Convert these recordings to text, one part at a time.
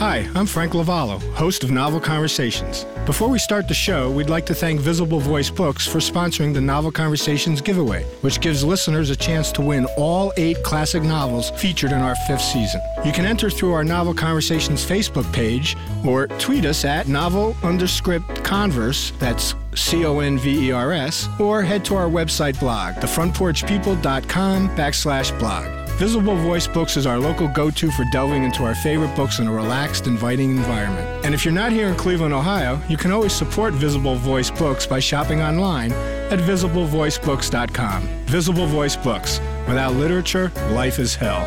Hi, I'm Frank Lavallo, host of Novel Conversations. Before we start the show, we'd like to thank Visible Voice Books for sponsoring the Novel Conversations giveaway, which gives listeners a chance to win all eight classic novels featured in our fifth season. You can enter through our Novel Conversations Facebook page or tweet us at novel underscript converse, that's C O N V E R S, or head to our website blog, thefrontporchpeople.com backslash blog. Visible Voice Books is our local go to for delving into our favorite books in a relaxed, inviting environment. And if you're not here in Cleveland, Ohio, you can always support Visible Voice Books by shopping online at visiblevoicebooks.com. Visible Voice Books. Without literature, life is hell.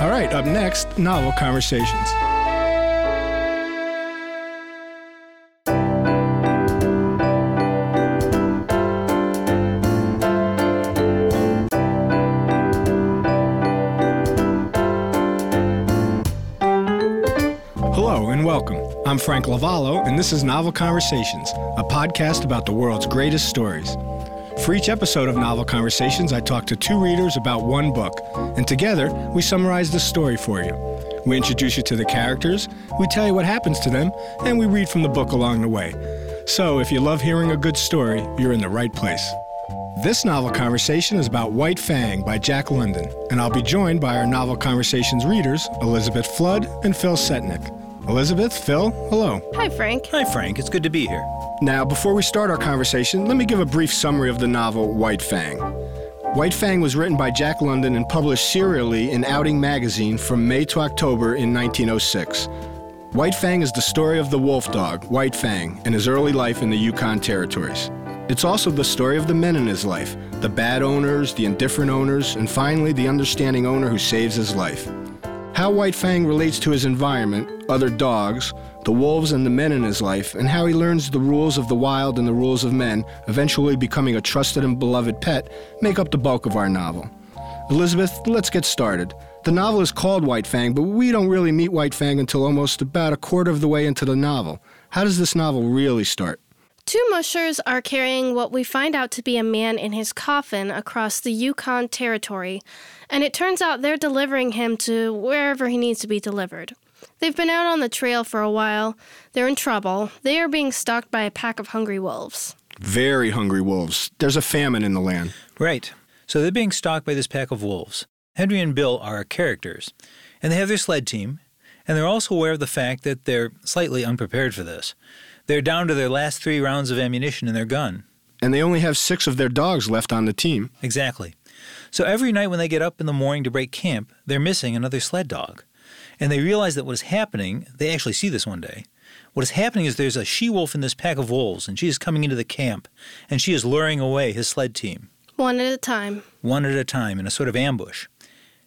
All right, up next, Novel Conversations. I'm Frank Lavallo, and this is Novel Conversations, a podcast about the world's greatest stories. For each episode of Novel Conversations, I talk to two readers about one book, and together we summarize the story for you. We introduce you to the characters, we tell you what happens to them, and we read from the book along the way. So if you love hearing a good story, you're in the right place. This novel conversation is about White Fang by Jack London, and I'll be joined by our Novel Conversations readers, Elizabeth Flood and Phil Setnick. Elizabeth, Phil, hello. Hi, Frank. Hi, Frank. It's good to be here. Now, before we start our conversation, let me give a brief summary of the novel White Fang. White Fang was written by Jack London and published serially in Outing magazine from May to October in 1906. White Fang is the story of the wolf dog, White Fang, and his early life in the Yukon territories. It's also the story of the men in his life the bad owners, the indifferent owners, and finally the understanding owner who saves his life. How White Fang relates to his environment, other dogs, the wolves, and the men in his life, and how he learns the rules of the wild and the rules of men, eventually becoming a trusted and beloved pet, make up the bulk of our novel. Elizabeth, let's get started. The novel is called White Fang, but we don't really meet White Fang until almost about a quarter of the way into the novel. How does this novel really start? Two mushers are carrying what we find out to be a man in his coffin across the Yukon Territory, and it turns out they're delivering him to wherever he needs to be delivered. They've been out on the trail for a while. They're in trouble. They are being stalked by a pack of hungry wolves. Very hungry wolves. There's a famine in the land. Right. So they're being stalked by this pack of wolves. Henry and Bill are our characters, and they have their sled team, and they're also aware of the fact that they're slightly unprepared for this. They're down to their last three rounds of ammunition in their gun. And they only have six of their dogs left on the team. Exactly. So every night when they get up in the morning to break camp, they're missing another sled dog. And they realize that what is happening, they actually see this one day. What is happening is there's a she wolf in this pack of wolves, and she is coming into the camp, and she is luring away his sled team. One at a time. One at a time in a sort of ambush.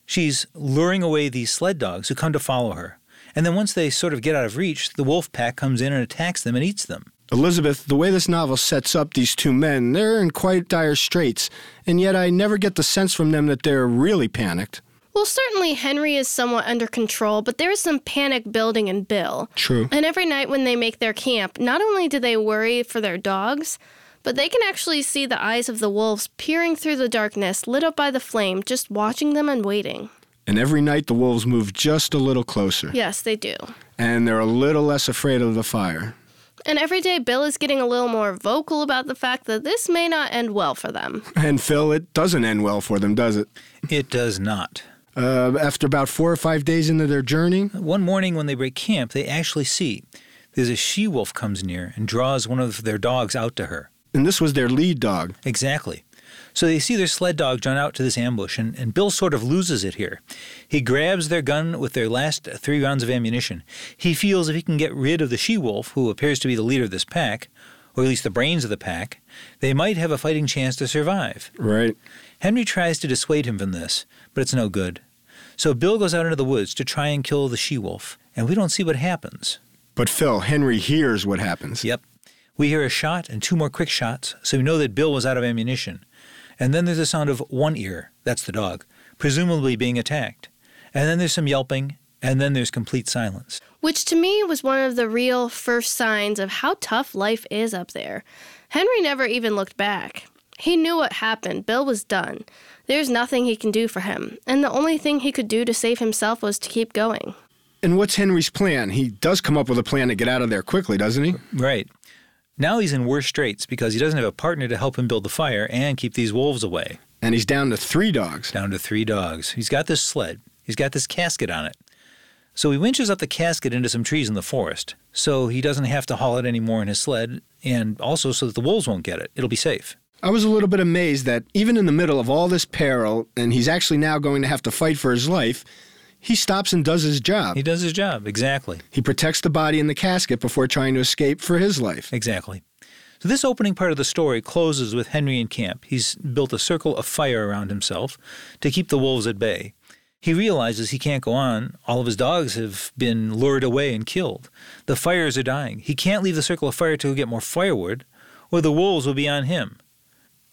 She's luring away these sled dogs who come to follow her. And then once they sort of get out of reach, the wolf pack comes in and attacks them and eats them. Elizabeth, the way this novel sets up these two men, they're in quite dire straits, and yet I never get the sense from them that they're really panicked. Well, certainly Henry is somewhat under control, but there is some panic building in Bill. True. And every night when they make their camp, not only do they worry for their dogs, but they can actually see the eyes of the wolves peering through the darkness, lit up by the flame, just watching them and waiting. And every night the wolves move just a little closer. Yes, they do. And they're a little less afraid of the fire. And every day, Bill is getting a little more vocal about the fact that this may not end well for them. And Phil, it doesn't end well for them, does it? It does not. Uh, after about four or five days into their journey, One morning when they break camp, they actually see there's a she wolf comes near and draws one of their dogs out to her. and this was their lead dog. Exactly. So they see their sled dog drawn out to this ambush, and, and Bill sort of loses it here. He grabs their gun with their last three rounds of ammunition. He feels if he can get rid of the she wolf, who appears to be the leader of this pack, or at least the brains of the pack, they might have a fighting chance to survive. Right. Henry tries to dissuade him from this, but it's no good. So Bill goes out into the woods to try and kill the she wolf, and we don't see what happens. But Phil, Henry hears what happens. Yep. We hear a shot and two more quick shots, so we know that Bill was out of ammunition. And then there's the sound of one ear, that's the dog, presumably being attacked. And then there's some yelping, and then there's complete silence. Which to me was one of the real first signs of how tough life is up there. Henry never even looked back. He knew what happened. Bill was done. There's nothing he can do for him, and the only thing he could do to save himself was to keep going. And what's Henry's plan? He does come up with a plan to get out of there quickly, doesn't he? Right. Now he's in worse straits because he doesn't have a partner to help him build the fire and keep these wolves away. And he's down to three dogs. Down to three dogs. He's got this sled. He's got this casket on it. So he winches up the casket into some trees in the forest so he doesn't have to haul it anymore in his sled and also so that the wolves won't get it. It'll be safe. I was a little bit amazed that even in the middle of all this peril, and he's actually now going to have to fight for his life, he stops and does his job. He does his job, exactly. He protects the body in the casket before trying to escape for his life. Exactly. So this opening part of the story closes with Henry in camp. He's built a circle of fire around himself to keep the wolves at bay. He realizes he can't go on. All of his dogs have been lured away and killed. The fires are dying. He can't leave the circle of fire to get more firewood, or the wolves will be on him.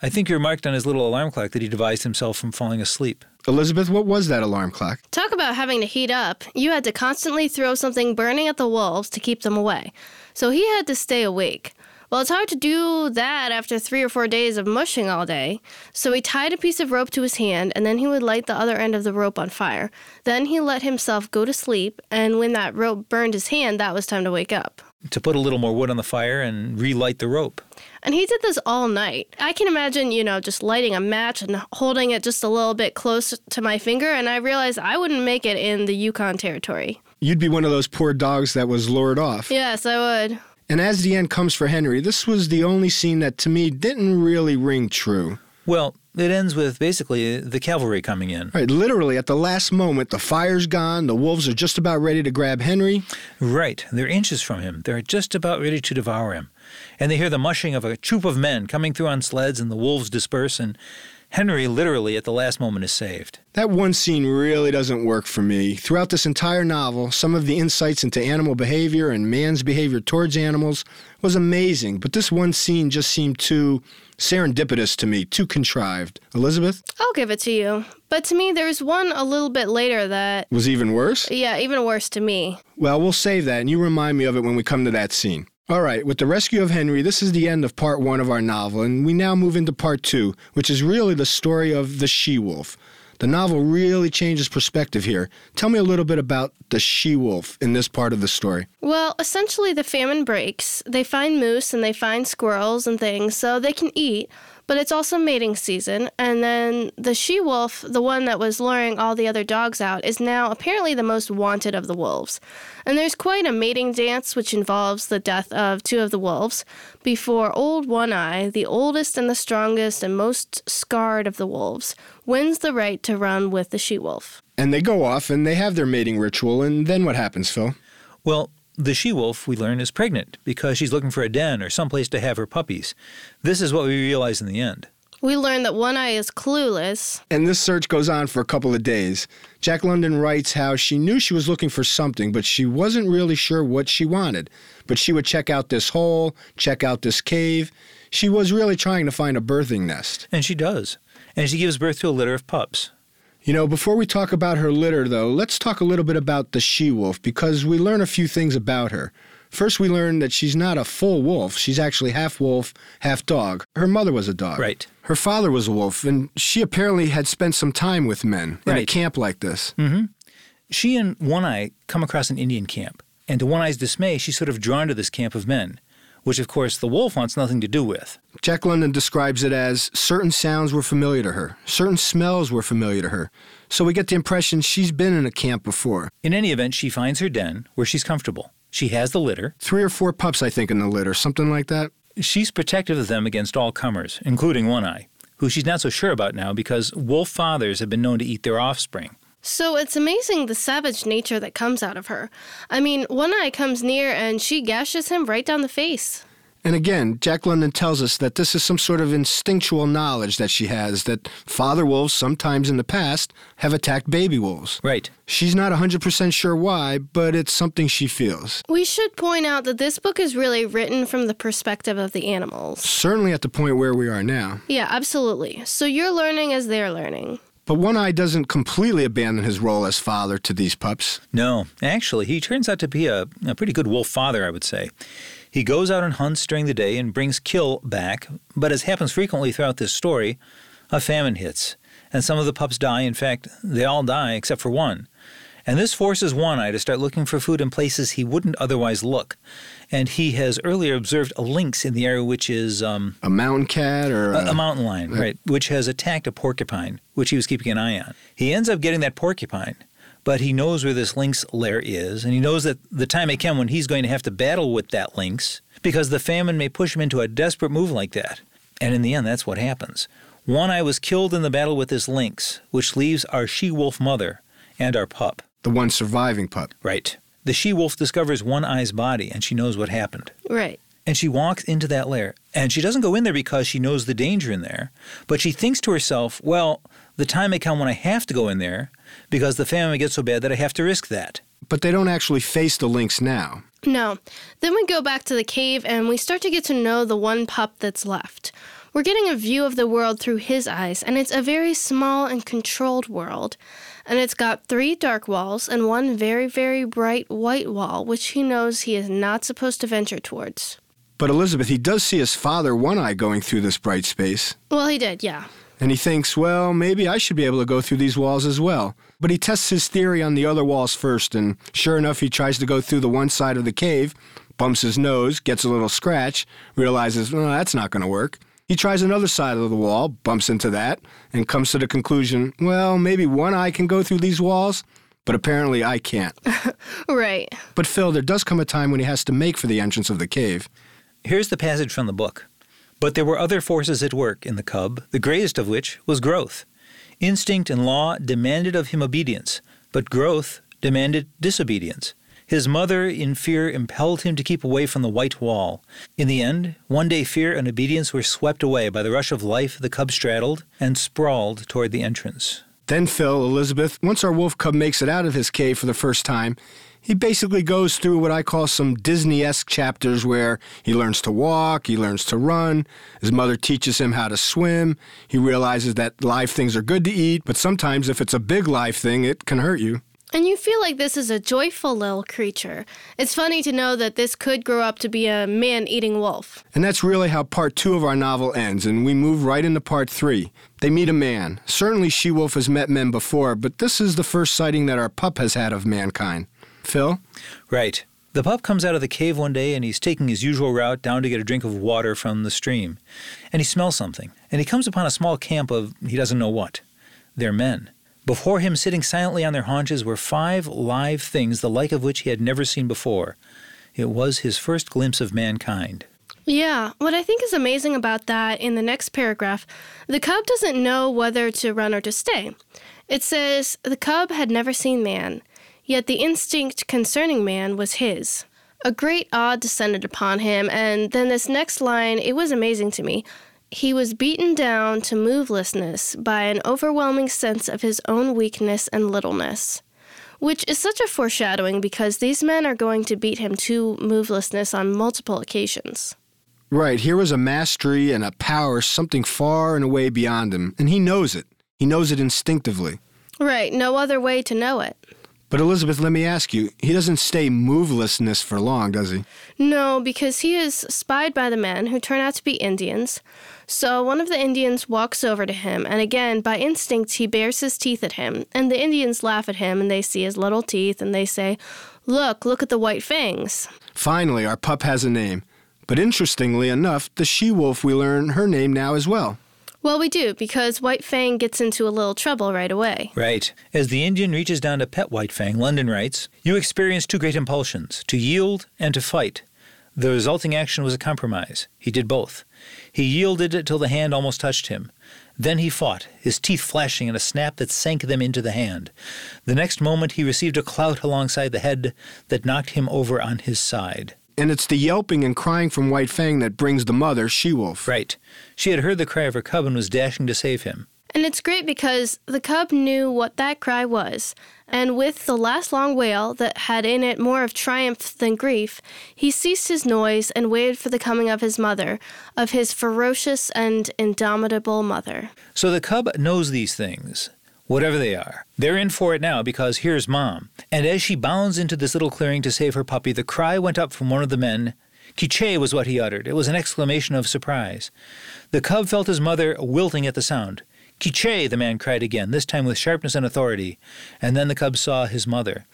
I think you're marked on his little alarm clock that he devised himself from falling asleep. Elizabeth, what was that alarm clock? Talk about having to heat up. You had to constantly throw something burning at the wolves to keep them away. So he had to stay awake. Well, it's hard to do that after three or four days of mushing all day. So he tied a piece of rope to his hand, and then he would light the other end of the rope on fire. Then he let himself go to sleep, and when that rope burned his hand, that was time to wake up. To put a little more wood on the fire and relight the rope. And he did this all night. I can imagine, you know, just lighting a match and holding it just a little bit close to my finger, and I realized I wouldn't make it in the Yukon territory. You'd be one of those poor dogs that was lured off. Yes, I would. And as the end comes for Henry, this was the only scene that to me didn't really ring true. Well, it ends with basically the cavalry coming in. Right, literally at the last moment, the fire's gone, the wolves are just about ready to grab Henry. Right, they're inches from him. They're just about ready to devour him. And they hear the mushing of a troop of men coming through on sleds, and the wolves disperse, and Henry literally at the last moment is saved. That one scene really doesn't work for me. Throughout this entire novel, some of the insights into animal behavior and man's behavior towards animals was amazing, but this one scene just seemed too serendipitous to me, too contrived. Elizabeth? I'll give it to you. But to me, there's one a little bit later that. Was even worse? Yeah, even worse to me. Well, we'll save that, and you remind me of it when we come to that scene. All right, with the rescue of Henry, this is the end of part one of our novel, and we now move into part two, which is really the story of the she wolf. The novel really changes perspective here. Tell me a little bit about the she wolf in this part of the story. Well, essentially, the famine breaks. They find moose and they find squirrels and things, so they can eat but it's also mating season. And then the she wolf, the one that was luring all the other dogs out, is now apparently the most wanted of the wolves. And there's quite a mating dance, which involves the death of two of the wolves before Old One Eye, the oldest and the strongest and most scarred of the wolves, wins the right to run with the she wolf. And they go off and they have their mating ritual, and then what happens, Phil? Well, the she wolf, we learn, is pregnant because she's looking for a den or someplace to have her puppies. This is what we realize in the end. We learn that One Eye is clueless. And this search goes on for a couple of days. Jack London writes how she knew she was looking for something, but she wasn't really sure what she wanted. But she would check out this hole, check out this cave. She was really trying to find a birthing nest. And she does. And she gives birth to a litter of pups. You know, before we talk about her litter, though, let's talk a little bit about the she wolf because we learn a few things about her. First, we learn that she's not a full wolf. She's actually half wolf, half dog. Her mother was a dog. Right. Her father was a wolf, and she apparently had spent some time with men in a camp like this. Mm-hmm. She and One Eye come across an Indian camp. And to One Eye's dismay, she's sort of drawn to this camp of men, which, of course, the wolf wants nothing to do with. Jack London describes it as certain sounds were familiar to her, certain smells were familiar to her. So we get the impression she's been in a camp before. In any event, she finds her den where she's comfortable. She has the litter. Three or four pups, I think, in the litter, something like that. She's protective of them against all comers, including One Eye, who she's not so sure about now because wolf fathers have been known to eat their offspring. So it's amazing the savage nature that comes out of her. I mean, One Eye comes near and she gashes him right down the face. And again, Jack London tells us that this is some sort of instinctual knowledge that she has that father wolves, sometimes in the past, have attacked baby wolves. Right. She's not 100% sure why, but it's something she feels. We should point out that this book is really written from the perspective of the animals. Certainly at the point where we are now. Yeah, absolutely. So you're learning as they're learning. But One Eye doesn't completely abandon his role as father to these pups. No, actually, he turns out to be a, a pretty good wolf father, I would say. He goes out and hunts during the day and brings kill back, but as happens frequently throughout this story, a famine hits, and some of the pups die. In fact, they all die except for one. And this forces One Eye to start looking for food in places he wouldn't otherwise look. And he has earlier observed a lynx in the area, which is um, A mountain cat or a, a mountain lion, right, which has attacked a porcupine, which he was keeping an eye on. He ends up getting that porcupine, but he knows where this lynx lair is, and he knows that the time may come when he's going to have to battle with that lynx because the famine may push him into a desperate move like that. And in the end, that's what happens. One Eye was killed in the battle with this lynx, which leaves our she wolf mother and our pup. The one surviving pup. Right. The she wolf discovers One Eye's body, and she knows what happened. Right. And she walks into that lair. And she doesn't go in there because she knows the danger in there, but she thinks to herself, well, the time may come when I have to go in there because the famine gets so bad that I have to risk that. But they don't actually face the lynx now. No. Then we go back to the cave and we start to get to know the one pup that's left. We're getting a view of the world through his eyes, and it's a very small and controlled world. And it's got three dark walls and one very, very bright white wall, which he knows he is not supposed to venture towards. But Elizabeth, he does see his father, One Eye, going through this bright space. Well, he did, yeah. And he thinks, well, maybe I should be able to go through these walls as well. But he tests his theory on the other walls first, and sure enough, he tries to go through the one side of the cave, bumps his nose, gets a little scratch, realizes, well, that's not going to work. He tries another side of the wall, bumps into that, and comes to the conclusion, well, maybe one eye can go through these walls, but apparently I can't. Right. But Phil, there does come a time when he has to make for the entrance of the cave. Here's the passage from the book. But there were other forces at work in the cub, the greatest of which was growth. Instinct and law demanded of him obedience, but growth demanded disobedience. His mother, in fear, impelled him to keep away from the white wall. In the end, one day fear and obedience were swept away by the rush of life the cub straddled and sprawled toward the entrance. Then Phil, Elizabeth, once our wolf cub makes it out of his cave for the first time, he basically goes through what I call some Disney esque chapters where he learns to walk, he learns to run, his mother teaches him how to swim, he realizes that live things are good to eat, but sometimes if it's a big live thing, it can hurt you. And you feel like this is a joyful little creature. It's funny to know that this could grow up to be a man eating wolf. And that's really how part two of our novel ends, and we move right into part three. They meet a man. Certainly, She Wolf has met men before, but this is the first sighting that our pup has had of mankind. Phil? Right. The pup comes out of the cave one day and he's taking his usual route down to get a drink of water from the stream. And he smells something. And he comes upon a small camp of he doesn't know what. They're men. Before him, sitting silently on their haunches, were five live things, the like of which he had never seen before. It was his first glimpse of mankind. Yeah, what I think is amazing about that in the next paragraph, the cub doesn't know whether to run or to stay. It says, The cub had never seen man, yet the instinct concerning man was his. A great awe descended upon him, and then this next line, it was amazing to me. He was beaten down to movelessness by an overwhelming sense of his own weakness and littleness. Which is such a foreshadowing because these men are going to beat him to movelessness on multiple occasions. Right, here was a mastery and a power, something far and away beyond him, and he knows it. He knows it instinctively. Right, no other way to know it. But Elizabeth, let me ask you, he doesn't stay movelessness for long, does he? No, because he is spied by the men who turn out to be Indians. So one of the Indians walks over to him, and again, by instinct, he bares his teeth at him. And the Indians laugh at him, and they see his little teeth, and they say, Look, look at the white fangs. Finally, our pup has a name. But interestingly enough, the she wolf, we learn her name now as well. Well, we do, because White Fang gets into a little trouble right away. Right. As the Indian reaches down to pet White Fang, London writes, You experienced two great impulsions, to yield and to fight. The resulting action was a compromise. He did both. He yielded till the hand almost touched him. Then he fought, his teeth flashing in a snap that sank them into the hand. The next moment he received a clout alongside the head that knocked him over on his side. And it's the yelping and crying from White Fang that brings the mother, She Wolf. Right. She had heard the cry of her cub and was dashing to save him. And it's great because the cub knew what that cry was. And with the last long wail that had in it more of triumph than grief, he ceased his noise and waited for the coming of his mother, of his ferocious and indomitable mother. So the cub knows these things, whatever they are. They're in for it now because here's mom. And as she bounds into this little clearing to save her puppy, the cry went up from one of the men. Kiche was what he uttered. It was an exclamation of surprise. The cub felt his mother wilting at the sound. Kiche, the man cried again, this time with sharpness and authority. And then the cub saw his mother,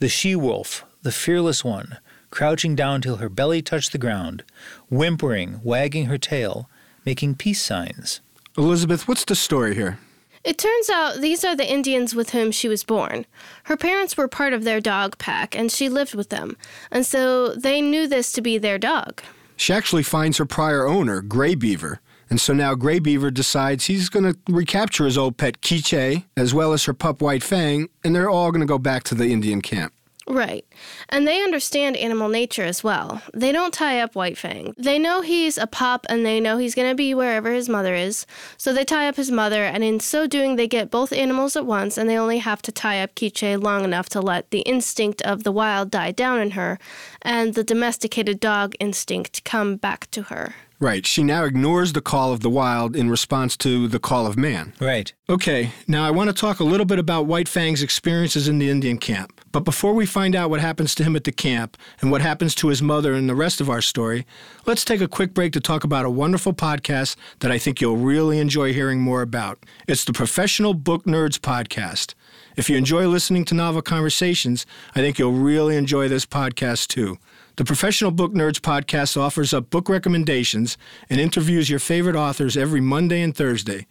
the she wolf, the fearless one, crouching down till her belly touched the ground, whimpering, wagging her tail, making peace signs. Elizabeth, what's the story here? It turns out these are the Indians with whom she was born. Her parents were part of their dog pack, and she lived with them, and so they knew this to be their dog. She actually finds her prior owner, Gray Beaver, and so now Gray Beaver decides he's going to recapture his old pet Kiche, as well as her pup White Fang, and they're all going to go back to the Indian camp. Right. And they understand animal nature as well. They don't tie up White Fang. They know he's a pup and they know he's going to be wherever his mother is. So they tie up his mother, and in so doing, they get both animals at once, and they only have to tie up Kiche long enough to let the instinct of the wild die down in her and the domesticated dog instinct come back to her. Right. She now ignores the call of the wild in response to the call of man. Right. Okay, now I want to talk a little bit about White Fang's experiences in the Indian camp. But before we find out what happens to him at the camp and what happens to his mother and the rest of our story, let's take a quick break to talk about a wonderful podcast that I think you'll really enjoy hearing more about. It's the Professional Book Nerds Podcast. If you enjoy listening to novel conversations, I think you'll really enjoy this podcast too. The Professional Book Nerds podcast offers up book recommendations and interviews your favorite authors every Monday and Thursday.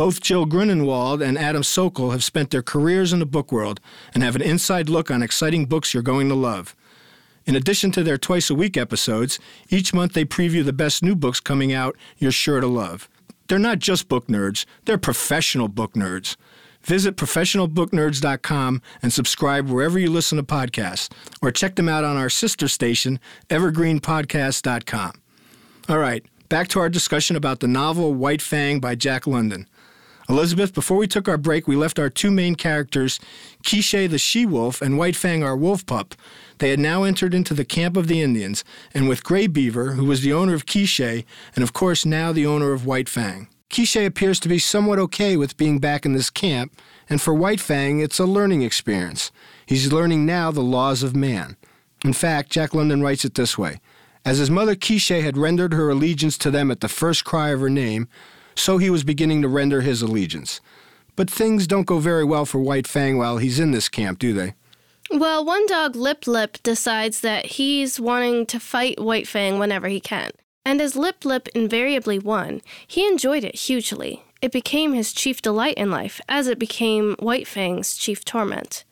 Both Jill Grunenwald and Adam Sockel have spent their careers in the book world and have an inside look on exciting books you're going to love. In addition to their twice a week episodes, each month they preview the best new books coming out you're sure to love. They're not just book nerds, they're professional book nerds. Visit professionalbooknerds.com and subscribe wherever you listen to podcasts, or check them out on our sister station, evergreenpodcast.com. All right, back to our discussion about the novel White Fang by Jack London. Elizabeth, before we took our break, we left our two main characters, Kiche the she wolf and White Fang our wolf pup. They had now entered into the camp of the Indians, and with Gray Beaver, who was the owner of Kiche, and of course now the owner of White Fang. Kiche appears to be somewhat okay with being back in this camp, and for White Fang, it's a learning experience. He's learning now the laws of man. In fact, Jack London writes it this way As his mother Kiche had rendered her allegiance to them at the first cry of her name, so he was beginning to render his allegiance. But things don't go very well for White Fang while he's in this camp, do they? Well, one dog, Lip Lip, decides that he's wanting to fight White Fang whenever he can. And as Lip Lip invariably won, he enjoyed it hugely. It became his chief delight in life, as it became White Fang's chief torment.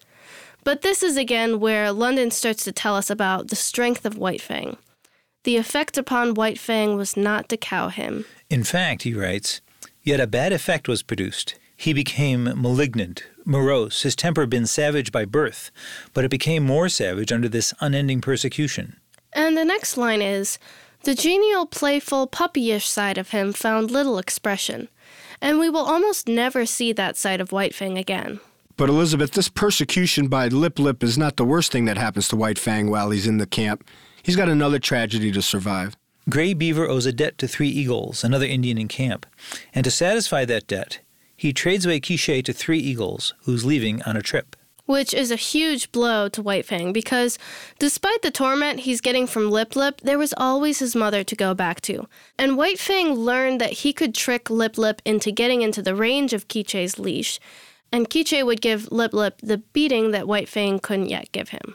But this is again where London starts to tell us about the strength of White Fang. The effect upon White Fang was not to cow him. In fact, he writes, yet a bad effect was produced. He became malignant, morose, his temper had been savage by birth, but it became more savage under this unending persecution. And the next line is The genial, playful, puppyish side of him found little expression, and we will almost never see that side of White Fang again. But Elizabeth, this persecution by Lip Lip is not the worst thing that happens to White Fang while he's in the camp. He's got another tragedy to survive. Gray Beaver owes a debt to Three Eagles, another Indian in camp, and to satisfy that debt, he trades away Kiche to Three Eagles, who's leaving on a trip. Which is a huge blow to White Fang because despite the torment he's getting from Lip Lip, there was always his mother to go back to. And White Fang learned that he could trick Lip Lip into getting into the range of Kiche's leash, and Kiche would give Lip Lip the beating that White Fang couldn't yet give him.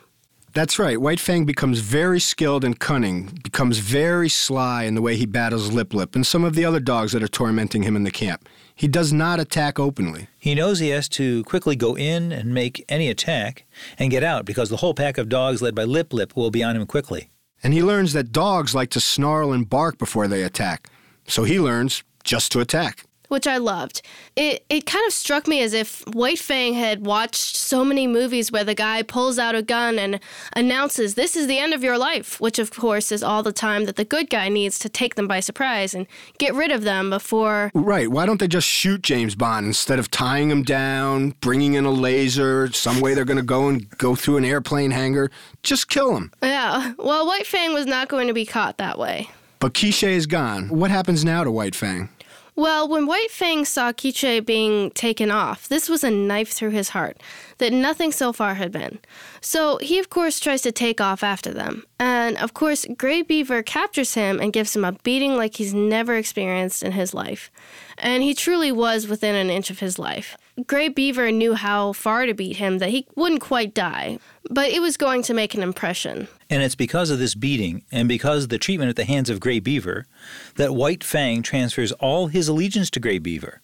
That's right. White Fang becomes very skilled and cunning, becomes very sly in the way he battles Lip Lip and some of the other dogs that are tormenting him in the camp. He does not attack openly. He knows he has to quickly go in and make any attack and get out because the whole pack of dogs led by Lip Lip will be on him quickly. And he learns that dogs like to snarl and bark before they attack. So he learns just to attack. Which I loved. It it kind of struck me as if White Fang had watched so many movies where the guy pulls out a gun and announces, This is the end of your life, which of course is all the time that the good guy needs to take them by surprise and get rid of them before. Right. Why don't they just shoot James Bond instead of tying him down, bringing in a laser, some way they're going to go and go through an airplane hangar? Just kill him. Yeah, well, White Fang was not going to be caught that way. But Kiche is gone. What happens now to White Fang? Well, when White Fang saw Kiche being taken off, this was a knife through his heart that nothing so far had been. So he, of course, tries to take off after them. And, of course, Grey Beaver captures him and gives him a beating like he's never experienced in his life. And he truly was within an inch of his life. Grey Beaver knew how far to beat him that he wouldn't quite die, but it was going to make an impression. And it's because of this beating and because of the treatment at the hands of Grey Beaver that White Fang transfers all his allegiance to Grey Beaver.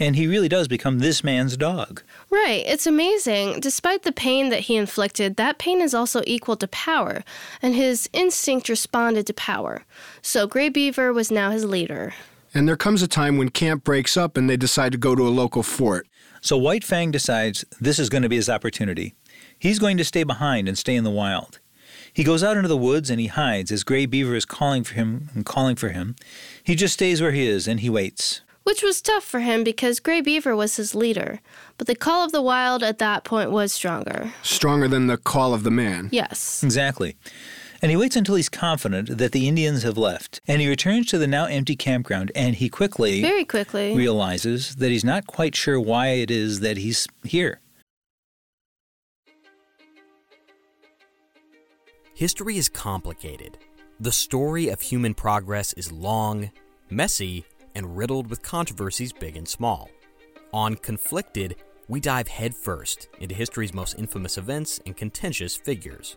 And he really does become this man's dog. Right, it's amazing. Despite the pain that he inflicted, that pain is also equal to power, and his instinct responded to power. So Grey Beaver was now his leader. And there comes a time when camp breaks up and they decide to go to a local fort. So White Fang decides this is going to be his opportunity. He's going to stay behind and stay in the wild. He goes out into the woods and he hides as Grey Beaver is calling for him and calling for him. He just stays where he is and he waits. Which was tough for him because Grey Beaver was his leader. But the call of the wild at that point was stronger. Stronger than the call of the man. Yes. Exactly. And he waits until he's confident that the Indians have left. And he returns to the now empty campground and he quickly Very quickly. realizes that he's not quite sure why it is that he's here. History is complicated. The story of human progress is long, messy, and riddled with controversies big and small. On Conflicted, we dive headfirst into history's most infamous events and contentious figures.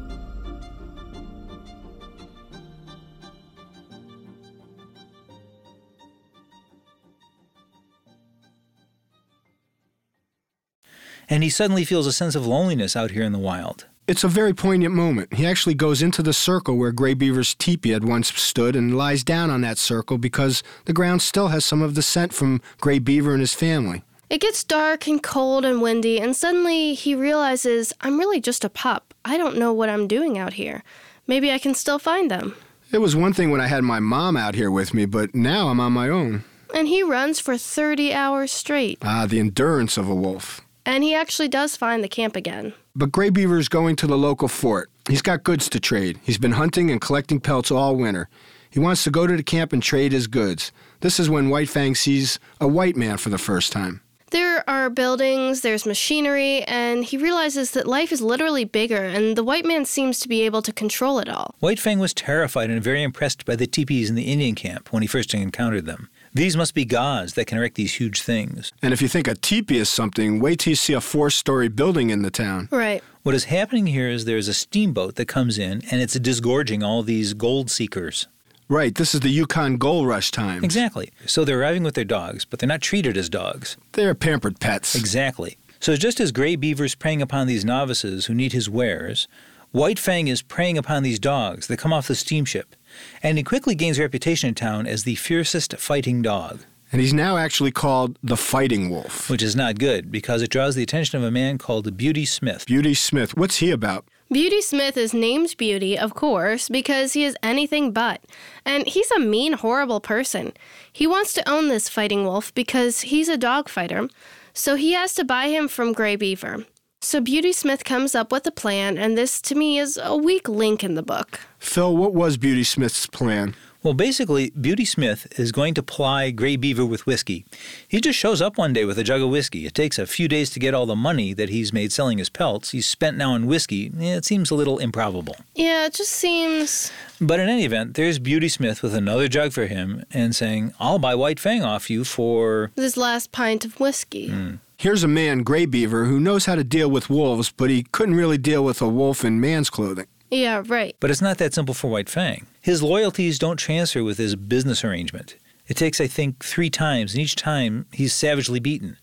And he suddenly feels a sense of loneliness out here in the wild. It's a very poignant moment. He actually goes into the circle where Grey Beaver's teepee had once stood and lies down on that circle because the ground still has some of the scent from Grey Beaver and his family. It gets dark and cold and windy, and suddenly he realizes I'm really just a pup. I don't know what I'm doing out here. Maybe I can still find them. It was one thing when I had my mom out here with me, but now I'm on my own. And he runs for 30 hours straight. Ah, the endurance of a wolf. And he actually does find the camp again. But Grey Beaver's going to the local fort. He's got goods to trade. He's been hunting and collecting pelts all winter. He wants to go to the camp and trade his goods. This is when White Fang sees a white man for the first time. There are buildings, there's machinery, and he realizes that life is literally bigger, and the white man seems to be able to control it all. White Fang was terrified and very impressed by the teepees in the Indian camp when he first encountered them. These must be gods that can erect these huge things. And if you think a teepee is something, wait till you see a four story building in the town. Right. What is happening here is there's a steamboat that comes in and it's disgorging all these gold seekers. Right, this is the Yukon Gold Rush time. Exactly. So they're arriving with their dogs, but they're not treated as dogs. They're pampered pets. Exactly. So just as Grey Beaver's preying upon these novices who need his wares, White Fang is preying upon these dogs that come off the steamship, and he quickly gains a reputation in town as the fiercest fighting dog, And he's now actually called the Fighting Wolf. which is not good because it draws the attention of a man called Beauty Smith. Beauty Smith, what's he about? Beauty Smith is named Beauty, of course, because he is anything but. And he's a mean, horrible person. He wants to own this fighting wolf because he's a dog fighter, so he has to buy him from Grey Beaver. So Beauty Smith comes up with a plan, and this to me is a weak link in the book. Phil, what was Beauty Smith's plan? Well, basically, Beauty Smith is going to ply Gray Beaver with whiskey. He just shows up one day with a jug of whiskey. It takes a few days to get all the money that he's made selling his pelts. He's spent now on whiskey. It seems a little improbable. Yeah, it just seems. But in any event, there's Beauty Smith with another jug for him and saying, I'll buy White Fang off you for. This last pint of whiskey. Mm. Here's a man, Gray Beaver, who knows how to deal with wolves, but he couldn't really deal with a wolf in man's clothing. Yeah, right. But it's not that simple for White Fang. His loyalties don't transfer with his business arrangement. It takes, I think, three times, and each time he's savagely beaten.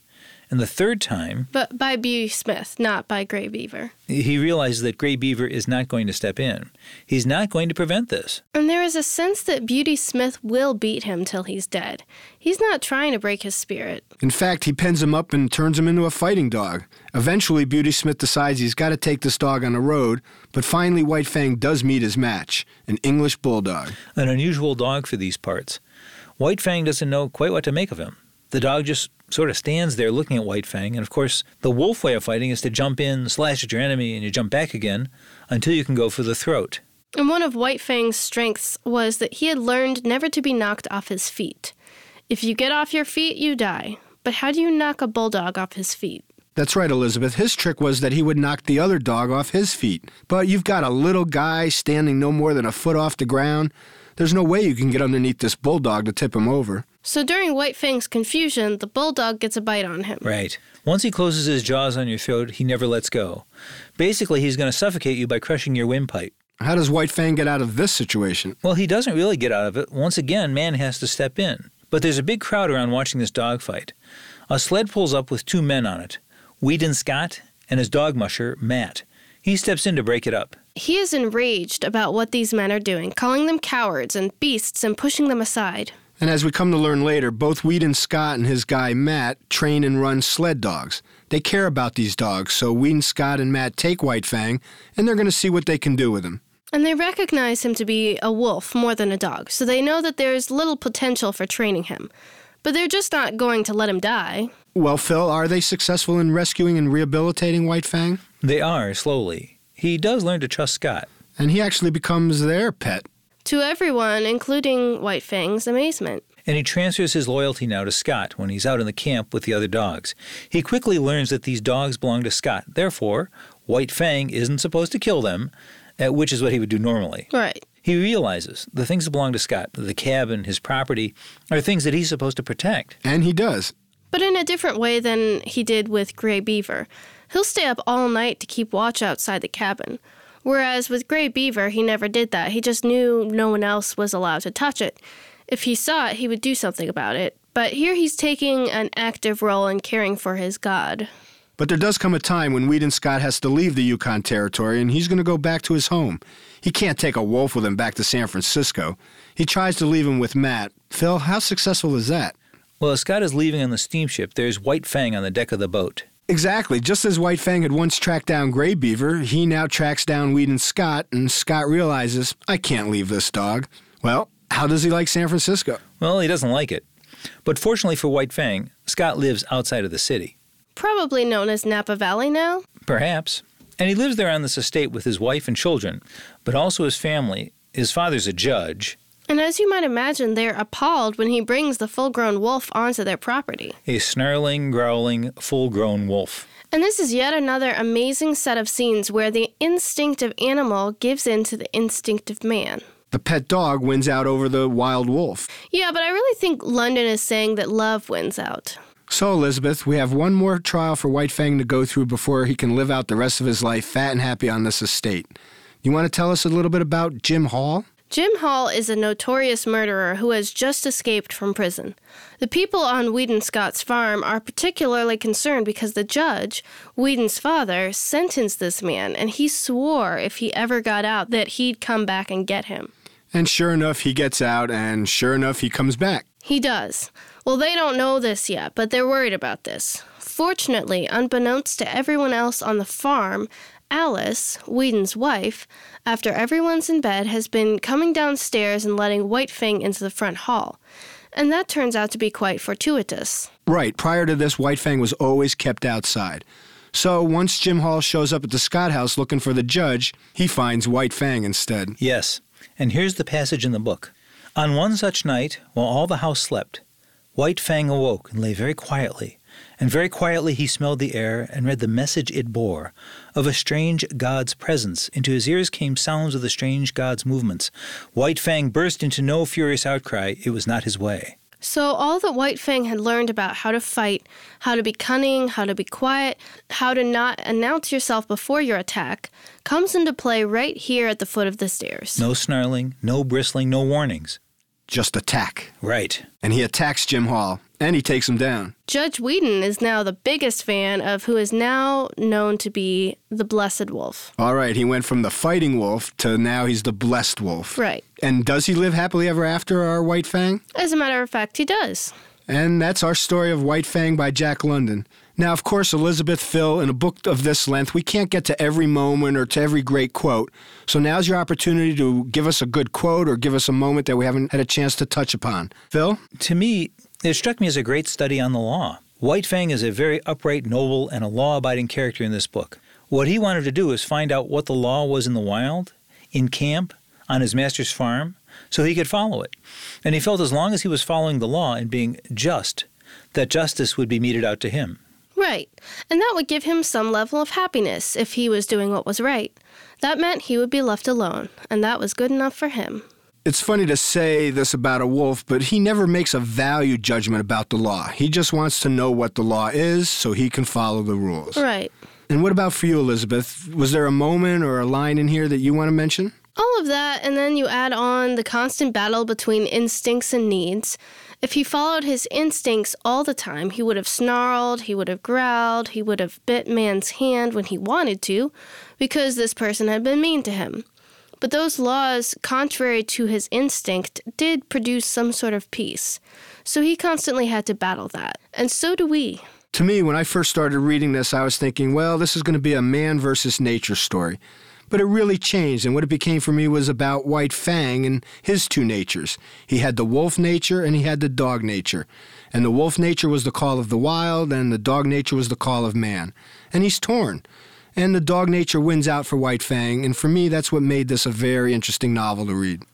And the third time, But by Beauty Smith, not by Gray Beaver. he realizes that Gray Beaver is not going to step in. He's not going to prevent this. And there is a sense that Beauty Smith will beat him till he's dead. He's not trying to break his spirit. In fact, he pens him up and turns him into a fighting dog. Eventually, Beauty Smith decides he's got to take this dog on the road, but finally, White Fang does meet his match an English bulldog. An unusual dog for these parts. White Fang doesn't know quite what to make of him. The dog just sort of stands there looking at White Fang, and of course, the wolf way of fighting is to jump in, slash at your enemy, and you jump back again until you can go for the throat. And one of White Fang's strengths was that he had learned never to be knocked off his feet. If you get off your feet, you die. But how do you knock a bulldog off his feet? That's right, Elizabeth. His trick was that he would knock the other dog off his feet. But you've got a little guy standing no more than a foot off the ground. There's no way you can get underneath this bulldog to tip him over. So during White Fang's confusion, the bulldog gets a bite on him. Right. Once he closes his jaws on your throat, he never lets go. Basically, he's going to suffocate you by crushing your windpipe. How does White Fang get out of this situation? Well, he doesn't really get out of it. Once again, man has to step in. But there's a big crowd around watching this dogfight. A sled pulls up with two men on it Weedon Scott and his dog musher, Matt. He steps in to break it up. He is enraged about what these men are doing, calling them cowards and beasts and pushing them aside. And as we come to learn later, both Weedon Scott and his guy Matt train and run sled dogs. They care about these dogs, so Weedon Scott and Matt take White Fang, and they're going to see what they can do with him. And they recognize him to be a wolf more than a dog, so they know that there's little potential for training him. But they're just not going to let him die. Well, Phil, are they successful in rescuing and rehabilitating White Fang? They are, slowly. He does learn to trust Scott. And he actually becomes their pet. To everyone, including White Fang's amazement. And he transfers his loyalty now to Scott when he's out in the camp with the other dogs. He quickly learns that these dogs belong to Scott. Therefore, White Fang isn't supposed to kill them, uh, which is what he would do normally. Right. He realizes the things that belong to Scott, the cabin, his property, are things that he's supposed to protect. And he does. But in a different way than he did with Gray Beaver. He'll stay up all night to keep watch outside the cabin. Whereas with Gray Beaver, he never did that. He just knew no one else was allowed to touch it. If he saw it, he would do something about it. But here he's taking an active role in caring for his god. But there does come a time when Weedon Scott has to leave the Yukon Territory and he's going to go back to his home. He can't take a wolf with him back to San Francisco. He tries to leave him with Matt. Phil, how successful is that? Well, as Scott is leaving on the steamship, there's White Fang on the deck of the boat. Exactly. Just as White Fang had once tracked down Gray Beaver, he now tracks down Weedon Scott, and Scott realizes, I can't leave this dog. Well, how does he like San Francisco? Well, he doesn't like it. But fortunately for White Fang, Scott lives outside of the city. Probably known as Napa Valley now. Perhaps. And he lives there on this estate with his wife and children, but also his family. His father's a judge, And as you might imagine, they're appalled when he brings the full grown wolf onto their property. a snarling, growling, full grown wolf. And this is yet another amazing set of scenes where the instinct of animal gives in to the instinct of man. The pet dog wins out over the wild wolf. Yeah, but I really think London is saying that love wins out. So, Elizabeth, we have one more trial for White Fang to go through before he can live out the rest of his life fat and happy on this estate. You want to tell us a little bit about Jim Hall? Jim Hall is a notorious murderer who has just escaped from prison. The people on Weedon Scott's farm are particularly concerned because the judge, Weedon's father, sentenced this man, and he swore if he ever got out that he'd come back and get him. And sure enough, he gets out, and sure enough, he comes back. He does. Well, they don't know this yet, but they're worried about this. Fortunately, unbeknownst to everyone else on the farm, Alice, Weedon's wife, after everyone's in bed, has been coming downstairs and letting White Fang into the front hall. And that turns out to be quite fortuitous. Right, prior to this, White Fang was always kept outside. So once Jim Hall shows up at the Scott house looking for the judge, he finds White Fang instead. Yes, and here's the passage in the book. On one such night, while all the house slept, White Fang awoke and lay very quietly, and very quietly he smelled the air and read the message it bore of a strange god's presence. Into his ears came sounds of the strange god's movements. White Fang burst into no furious outcry. It was not his way. So, all that White Fang had learned about how to fight, how to be cunning, how to be quiet, how to not announce yourself before your attack, comes into play right here at the foot of the stairs. No snarling, no bristling, no warnings. Just attack. Right. And he attacks Jim Hall, and he takes him down. Judge Weedon is now the biggest fan of who is now known to be the Blessed Wolf. All right, he went from the fighting wolf to now he's the blessed wolf. Right. And does he live happily ever after, our White Fang? As a matter of fact, he does. And that's our story of White Fang by Jack London. Now, of course, Elizabeth Phil, in a book of this length, we can't get to every moment or to every great quote. So now's your opportunity to give us a good quote or give us a moment that we haven't had a chance to touch upon. Phil? To me, it struck me as a great study on the law. White Fang is a very upright, noble, and a law abiding character in this book. What he wanted to do was find out what the law was in the wild, in camp, on his master's farm, so he could follow it. And he felt as long as he was following the law and being just, that justice would be meted out to him. Right. And that would give him some level of happiness if he was doing what was right. That meant he would be left alone, and that was good enough for him. It's funny to say this about a wolf, but he never makes a value judgment about the law. He just wants to know what the law is so he can follow the rules. Right. And what about for you, Elizabeth? Was there a moment or a line in here that you want to mention? All of that, and then you add on the constant battle between instincts and needs. If he followed his instincts all the time, he would have snarled, he would have growled, he would have bit man's hand when he wanted to, because this person had been mean to him. But those laws, contrary to his instinct, did produce some sort of peace. So he constantly had to battle that. And so do we. To me, when I first started reading this, I was thinking, well, this is going to be a man versus nature story. But it really changed, and what it became for me was about White Fang and his two natures. He had the wolf nature and he had the dog nature. And the wolf nature was the call of the wild, and the dog nature was the call of man. And he's torn. And the dog nature wins out for White Fang, and for me, that's what made this a very interesting novel to read.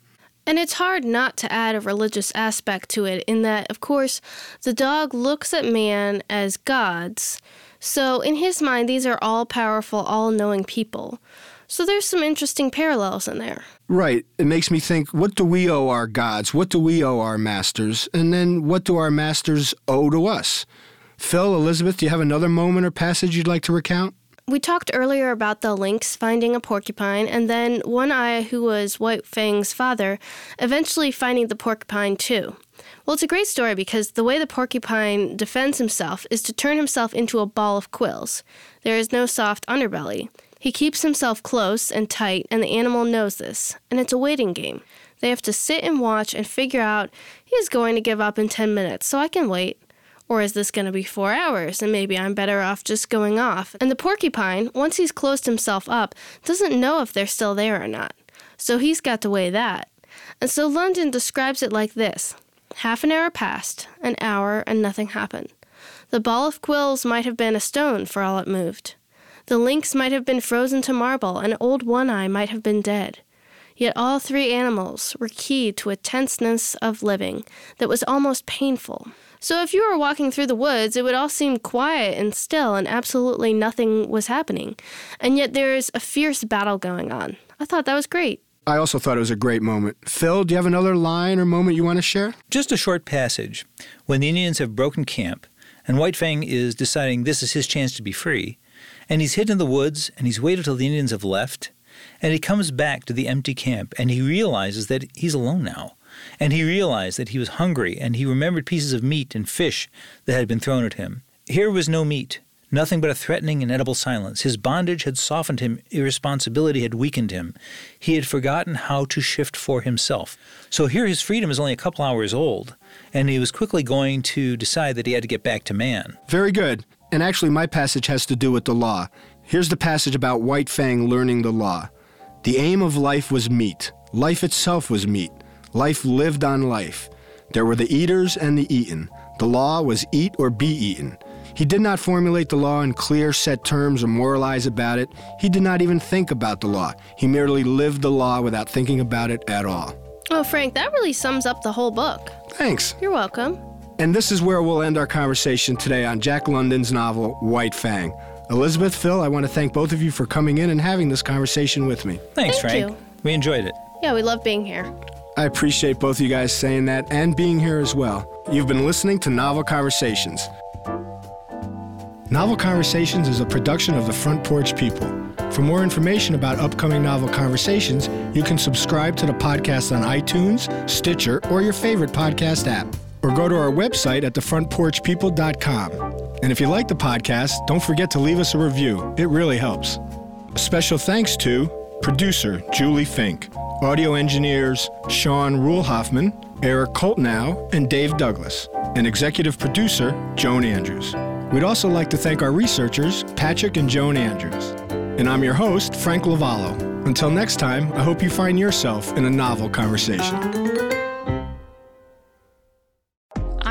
And it's hard not to add a religious aspect to it, in that, of course, the dog looks at man as gods. So, in his mind, these are all powerful, all knowing people. So there's some interesting parallels in there. Right. It makes me think what do we owe our gods? What do we owe our masters? And then what do our masters owe to us? Phil, Elizabeth, do you have another moment or passage you'd like to recount? We talked earlier about the lynx finding a porcupine, and then One Eye, who was White Fang's father, eventually finding the porcupine too. Well, it's a great story because the way the porcupine defends himself is to turn himself into a ball of quills. There is no soft underbelly. He keeps himself close and tight, and the animal knows this, and it's a waiting game. They have to sit and watch and figure out he's going to give up in 10 minutes, so I can wait. Or is this going to be four hours, and maybe I'm better off just going off? And the porcupine, once he's closed himself up, doesn't know if they're still there or not. So he's got to weigh that. And so London describes it like this Half an hour passed, an hour, and nothing happened. The ball of quills might have been a stone for all it moved. The lynx might have been frozen to marble, and old One Eye might have been dead. Yet all three animals were keyed to a tenseness of living that was almost painful. So if you were walking through the woods, it would all seem quiet and still, and absolutely nothing was happening. And yet there is a fierce battle going on. I thought that was great. I also thought it was a great moment. Phil, do you have another line or moment you want to share? Just a short passage. When the Indians have broken camp, and White Fang is deciding this is his chance to be free, and he's hid in the woods and he's waited till the Indians have left. And he comes back to the empty camp and he realizes that he's alone now. And he realized that he was hungry and he remembered pieces of meat and fish that had been thrown at him. Here was no meat, nothing but a threatening, inedible silence. His bondage had softened him, irresponsibility had weakened him. He had forgotten how to shift for himself. So here his freedom is only a couple hours old, and he was quickly going to decide that he had to get back to man. Very good. And actually, my passage has to do with the law. Here's the passage about White Fang learning the law. The aim of life was meat. Life itself was meat. Life lived on life. There were the eaters and the eaten. The law was eat or be eaten. He did not formulate the law in clear, set terms or moralize about it. He did not even think about the law. He merely lived the law without thinking about it at all. Oh, Frank, that really sums up the whole book. Thanks. You're welcome. And this is where we'll end our conversation today on Jack London's novel, White Fang. Elizabeth, Phil, I want to thank both of you for coming in and having this conversation with me. Thanks, Thank Frank. you. We enjoyed it. Yeah, we love being here. I appreciate both of you guys saying that and being here as well. You've been listening to Novel Conversations. Novel Conversations is a production of the Front Porch People. For more information about upcoming Novel Conversations, you can subscribe to the podcast on iTunes, Stitcher, or your favorite podcast app. Or go to our website at thefrontporchpeople.com. And if you like the podcast, don't forget to leave us a review. It really helps. A special thanks to producer Julie Fink, audio engineers Sean Ruhlhoffman, Eric Coltnow, and Dave Douglas, and executive producer Joan Andrews. We'd also like to thank our researchers, Patrick and Joan Andrews. And I'm your host, Frank Lavallo. Until next time, I hope you find yourself in a novel conversation.